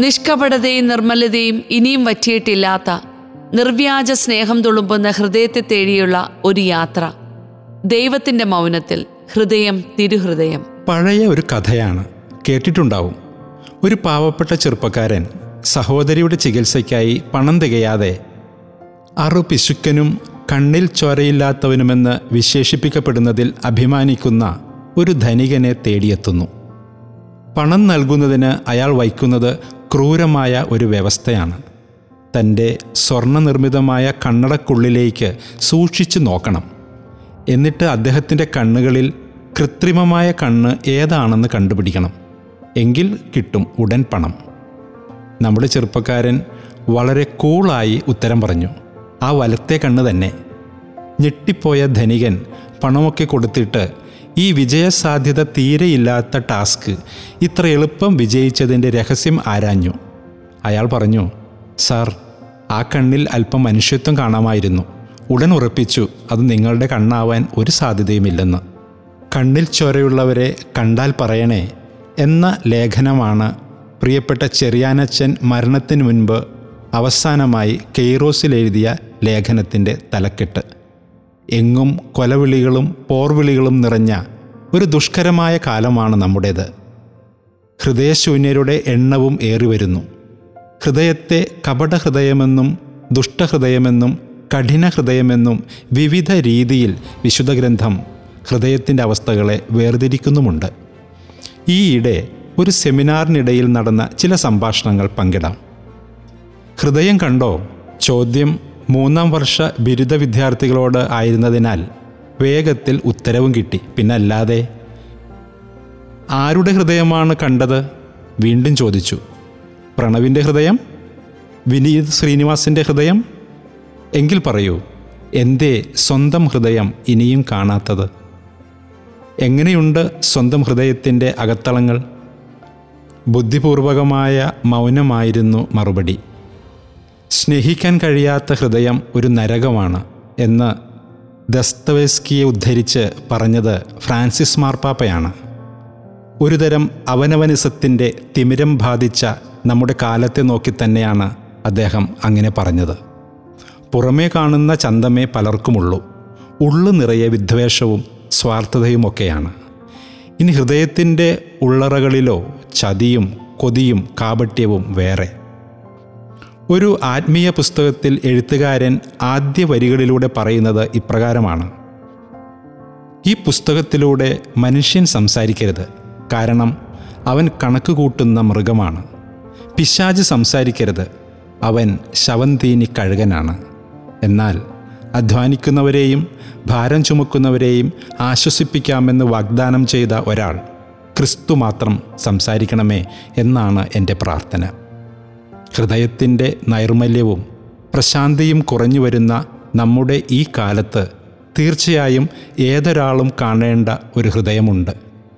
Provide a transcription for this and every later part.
നിഷ്കപടതയും നിർമ്മലതയും ഇനിയും വറ്റിയിട്ടില്ലാത്ത നിർവ്യാജ സ്നേഹം തുളുമ്പുന്ന ഹൃദയത്തെ തേടിയുള്ള ഒരു യാത്ര. ദൈവത്തിന്റെ മൗനത്തിൽ ഹൃദയം തിരുഹൃദയം. പഴയ ഒരു കഥയാണ് കേട്ടിട്ടുണ്ടാവും. ഒരു പാവപ്പെട്ട ചെറുപ്പക്കാരൻ സഹോദരിയുടെ ചികിത്സയ്ക്കായി പണം തികയാതെ അറു പിശുക്കനും കണ്ണിൽ ചോരയില്ലാത്തവനുമെന്ന് വിശേഷിപ്പിക്കപ്പെടുന്നതിൽ അഭിമാനിക്കുന്ന ഒരു ധനികനെ തേടിയെത്തുന്നു. പണം നൽകുന്നതിന് അയാൾ വയ്ക്കുന്നത് ക്രൂരമായ ഒരു വ്യവസ്ഥയാണ്. തന്റെ സ്വർണനിർമ്മിതമായ കണ്ണടക്കുള്ളിലേക്ക് സൂക്ഷിച്ചു നോക്കണം. എന്നിട്ട് അദ്ദേഹത്തിന്റെ കണ്ണുകളിൽ കൃത്രിമമായ കണ്ണ് ഏതാണെന്ന് കണ്ടുപിടിക്കണം. എങ്കിൽ കിട്ടും ഉടൻ പണം. നമ്മുടെ ചെറുപ്പക്കാരൻ വളരെ കൂളായി ഉത്തരം പറഞ്ഞു. ആ വലത്തെ കണ്ണ് തന്നെ. ഞെട്ടിപ്പോയ ധനികൻ പണമൊക്കെ കൊടുത്തിട്ട് ഈ വിജയസാധ്യത തീരെയില്ലാത്ത ടാസ്ക്. ഇത്ര എളുപ്പം വിജയിച്ചതിന്റെ രഹസ്യം ആരാഞ്ഞു? അയാൾ പറഞ്ഞു സാർ ആ കണ്ണിൽ അല്പം മനുഷ്യത്വം കാണാമായിരുന്നു. ഉടൻ ഉറപ്പിച്ചു അത് നിങ്ങളുടെ കണ്ണാവാൻ ഒരു സാധ്യതയുമില്ലെന്ന്. കണ്ണിൽ ചോരയുള്ളവരെ കണ്ടാൽ പറയണേ എന്ന ലേഖനമാണ് പ്രിയപ്പെട്ട ചെറിയാനച്ചൻ മരണത്തിന് മുൻപ് അവസാനമായി കെയ്റോസിൽ എഴുതിയ ലേഖനത്തിന്റെ തലക്കെട്ട്. എങ്ങും കൊലവിളികളും പോർവിളികളും നിറഞ്ഞ ഒരു ദുഷ്കരമായ കാലമാണ് നമ്മുടേത്. ഹൃദയശൂന്യരുടെ എണ്ണവും ഏറി വരുന്നു ഹൃദയത്തെ കപടഹൃദയമെന്നും ദുഷ്ടഹൃദയമെന്നും കഠിനഹൃദയമെന്നും വിവിധ രീതിയിൽ വിശുദ്ധ ഗ്രന്ഥം ഹൃദയത്തിന്റെ അവസ്ഥകളെ വേർതിരിക്കുന്നുമുണ്ട്. ഈയിടെ ഒരു സെമിനാറിനിടയിൽ നടന്ന ചില സംഭാഷണങ്ങൾ പങ്കിടാം. ഹൃദയം കണ്ടോ? ചോദ്യം മൂന്നാം വർഷ ബിരുദ വിദ്യാർത്ഥികളോട് ആയിരുന്നതിനാൽ വേഗത്തിൽ ഉത്തരവും കിട്ടി. പിന്നല്ലാതെ ആരുടെ ഹൃദയമാണ് കണ്ടത്? വീണ്ടും ചോദിച്ചു. പ്രണവിന്റെ ഹൃദയം? വിനീത് ശ്രീനിവാസിന്റെ ഹൃദയം? എങ്കിൽ പറയൂ എന്തേ സ്വന്തം ഹൃദയം ഇനിയും കാണാത്തത്? എങ്ങനെയുണ്ട് സ്വന്തം ഹൃദയത്തിന്റെ അകത്തളങ്ങൾ? ബുദ്ധിപൂർവകമായ മൗനമായിരുന്നു മറുപടി. സ്നേഹിക്കാൻ കഴിയാത്ത ഹൃദയം ഒരു നരകമാണ് എന്ന് ദസ്തവേസ്കിയെ ഉദ്ധരിച്ച് പറഞ്ഞത് ഫ്രാൻസിസ് മാർപ്പാപ്പയാണ്. ഒരുതരം അവനവനിസത്തിന്റെ തിമിരം ബാധിച്ച നമ്മുടെ കാലത്തെ നോക്കി തന്നെയാണ് അദ്ദേഹം അങ്ങനെ പറഞ്ഞത്. പുറമേ കാണുന്ന ചന്തമേ പലർക്കുമുള്ളൂ. ഉള്ളു നിറയെ വിദ്വേഷവും സ്വാർത്ഥതയുമൊക്കെയാണ്. ഇനി ഹൃദയത്തിന്റെ ഉള്ളറകളിലോ ചതിയും കൊതിയും കാപട്യവും വേറെ. ഒരു ആത്മീയ പുസ്തകത്തിൽ എഴുത്തുകാരൻ ആദ്യ വരികളിലൂടെ പറയുന്നത് ഇപ്രകാരമാണ്. ഈ പുസ്തകത്തിലൂടെ മനുഷ്യൻ സംസാരിക്കരുത്. കാരണം അവൻ കണക്ക് കൂട്ടുന്ന മൃഗമാണ്. പിശാജ് സംസാരിക്കരുത്. അവൻ ശവന്തീനി കഴുകനാണ്. എന്നാൽ അധ്വാനിക്കുന്നവരെയും ഭാരം ചുമക്കുന്നവരെയും ആശ്വസിപ്പിക്കാമെന്ന് വാഗ്ദാനം ചെയ്ത ഒരാൾ ക്രിസ്തു മാത്രം സംസാരിക്കണമേ എന്നാണ് എന്റെ പ്രാർത്ഥന. ഹൃദയത്തിന്റെ നൈർമല്യവും പ്രശാന്തിയും കുറഞ്ഞു വരുന്ന നമ്മുടെ ഈ കാലത്ത് തീർച്ചയായും ഏതൊരാളും കാണേണ്ട ഒരു ഹൃദയമുണ്ട്.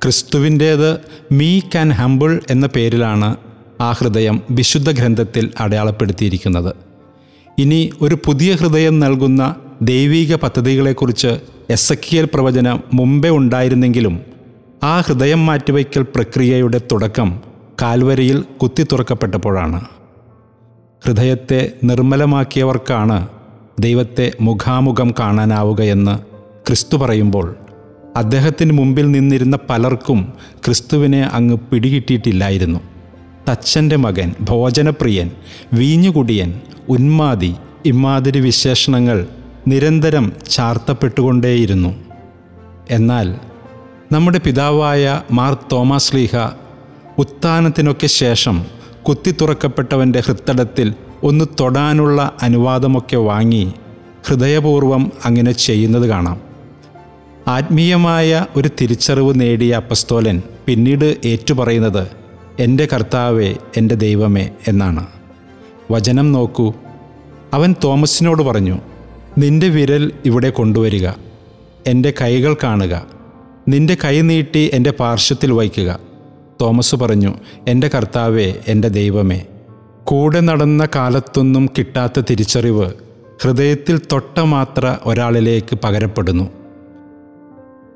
ക്രിസ്തുവിന്റേത് മീക്ക് ആൻഡ് ഹംബിൾ എന്ന പേരിലാണ് ആ ഹൃദയം വിശുദ്ധ ഗ്രന്ഥത്തിൽ അടയാളപ്പെടുത്തിയിരിക്കുന്നത്. ഇനി ഒരു പുതിയ ഹൃദയം നൽകുന്ന ദൈവീക പദ്ധതികളെക്കുറിച്ച് എസ് എക്കിയൽ പ്രവചനം മുമ്പേ ഉണ്ടായിരുന്നെങ്കിലും ആ ഹൃദയം മാറ്റിവയ്ക്കൽ പ്രക്രിയയുടെ തുടക്കം കാൽവരിയിൽ കുത്തി തുറക്കപ്പെട്ടപ്പോഴാണ് ഹൃദയത്തെ നിർമ്മലമാക്കിയവർക്കാണ് ദൈവത്തെ മുഖാമുഖം കാണാനാവുകയെന്ന് ക്രിസ്തു പറയുമ്പോൾ അദ്ദേഹത്തിന് മുമ്പിൽ നിന്നിരുന്ന പലർക്കും ക്രിസ്തുവിനെ അങ്ങ് പിടികിട്ടിയിട്ടില്ലായിരുന്നു. തച്ചന്റെ മകൻ ഭോജനപ്രിയൻ വീഞ്ഞുകുടിയൻ ഉന്മാതി ഇമാതിരി വിശേഷണങ്ങൾ നിരന്തരം ചാർത്തപ്പെട്ടുകൊണ്ടേയിരുന്നു. എന്നാൽ നമ്മുടെ പിതാവായ മാർ തോമസ് ലീഹ ഉത്ഥാനത്തിനൊക്കെ ശേഷം കുത്തിത്തുറക്കപ്പെട്ടവന്റെ ഹൃത്തടത്തിൽ ഒന്ന് തൊടാനുള്ള അനുവാദമൊക്കെ വാങ്ങി ഹൃദയപൂർവം അങ്ങനെ ചെയ്യുന്നത് കാണാം. ആത്മീയമായ ഒരു തിരിച്ചറിവ് നേടിയ അപ്പസ്തോലൻ പിന്നീട് ഏറ്റുപറയുന്നത് എന്റെ കർത്താവേ എന്റെ ദൈവമേ എന്നാണ്. വചനം നോക്കൂ. അവൻ തോമസിനോട് പറഞ്ഞു നിന്റെ വിരൽ ഇവിടെ കൊണ്ടുവരിക. എന്റെ കൈകൾ കാണുക. നിന്റെ കൈ നീട്ടി എന്റെ പാർശ്വത്തിൽ വയ്ക്കുക. തോമസ് പറഞ്ഞു എന്റെ കർത്താവേ എന്റെ ദൈവമേ കൂടെ നടന്ന കാലത്തൊന്നും കിട്ടാത്ത തിരിച്ചറിവ് ഹൃദയത്തിൽ തൊട്ട മാത്ര ഒരാളിലേക്ക് പകരപ്പെടുന്നു.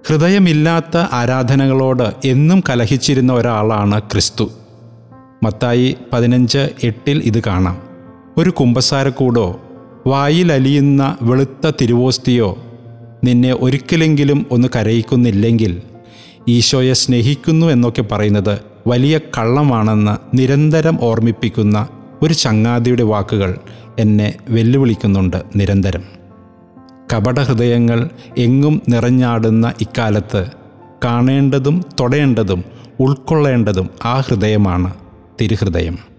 ഹൃദയമില്ലാത്ത ആരാധനകളോട് എന്നും കലഹിച്ചിരുന്ന ഒരാളാണ് ക്രിസ്തു. മത്തായി പതിനഞ്ച് എട്ടിൽ ഇത് കാണാം. ഒരു കുമ്പസാരക്കൂടോ വായിലലിയുന്ന വെളുത്ത തിരുവോസ്തിയോ നിന്നെ ഒരിക്കലെങ്കിലും ഒന്ന് കരയിക്കുന്നില്ലെങ്കിൽ ഈശോയെ സ്നേഹിക്കുന്നു എന്നൊക്കെ പറയുന്നത് വലിയ കള്ളമാണെന്ന് നിരന്തരം ഓർമ്മിപ്പിക്കുന്ന ഒരു ചങ്ങാതിയുടെ വാക്കുകൾ എന്നെ വെല്ലുവിളിക്കുന്നുണ്ട് നിരന്തരം. കപടഹൃദയങ്ങൾ എങ്ങും നിറഞ്ഞാടുന്ന ഇക്കാലത്ത് കാണേണ്ടതും തൊടേണ്ടതും ഉൾക്കൊള്ളേണ്ടതും ആ ഹൃദയമാണ് തിരുഹൃദയം.